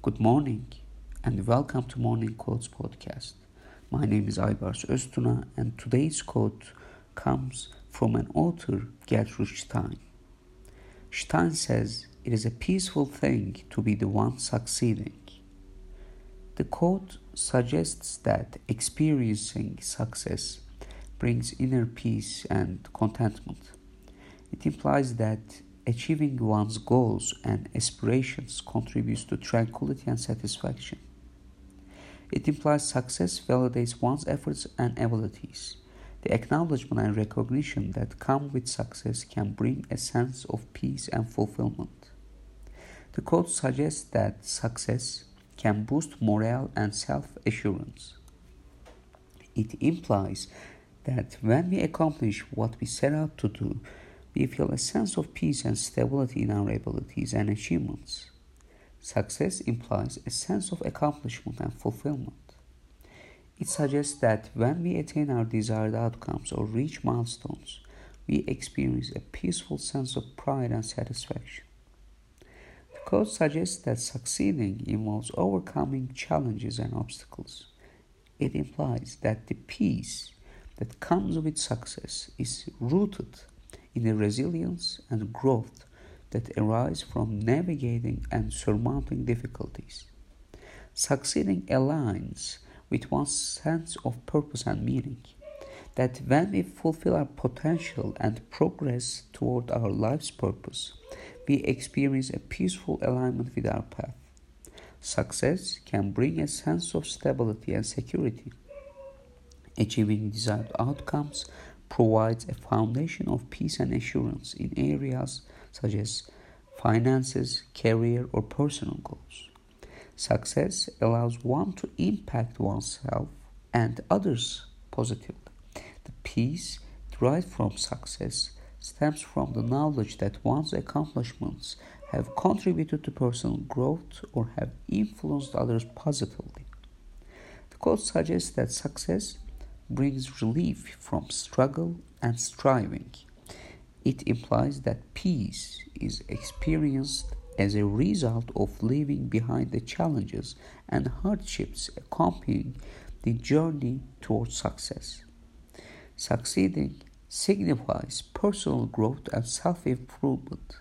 Good morning and welcome to Morning Quotes podcast. My name is Aybars Öztuna and today's quote comes from an author, Gertrude Stein. Stein says, It is a peaceful thing to be the one succeeding. The quote suggests that experiencing success brings inner peace and contentment. It implies that achieving one's goals and aspirations contributes to tranquility and satisfaction. It implies success validates one's efforts and abilities. The acknowledgement and recognition that come with success can bring a sense of peace and fulfillment. The quote suggests that success can boost morale and self assurance. It implies that when we accomplish what we set out to do, we feel a sense of peace and stability in our abilities and achievements. Success implies a sense of accomplishment and fulfillment. It suggests that when we attain our desired outcomes or reach milestones, we experience a peaceful sense of pride and satisfaction. The quote suggests that succeeding involves overcoming challenges and obstacles. It implies that the peace that comes with success is rooted in the resilience and growth that arise from navigating and surmounting difficulties. Succeeding aligns with one's sense of purpose and meaning. That when we fulfill our potential and progress toward our life's purpose, we experience a peaceful alignment with our path. Success can bring a sense of stability and security. Achieving desired outcomes provides a foundation of peace and assurance in areas such as finances, career, or personal goals. Success allows one to impact oneself and others positively. The peace derived from success stems from the knowledge that one's accomplishments have contributed to personal growth or have influenced others positively. The quote suggests that success brings relief from struggle and striving. It implies that peace is experienced as a result of leaving behind the challenges and hardships accompanying the journey towards success. Succeeding signifies personal growth and self improvement.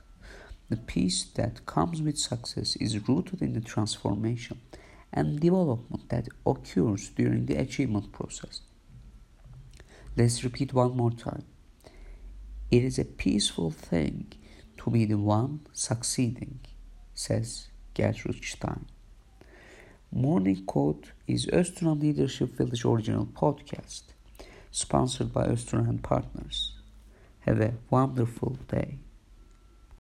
The peace that comes with success is rooted in the transformation and development that occurs during the achievement process. Let's repeat one more time. It is a peaceful thing to be the one succeeding, says Gertrude Stein. Morning Quote is Özturan Leadership Village original podcast, sponsored by Özturan Partners. Have a wonderful day.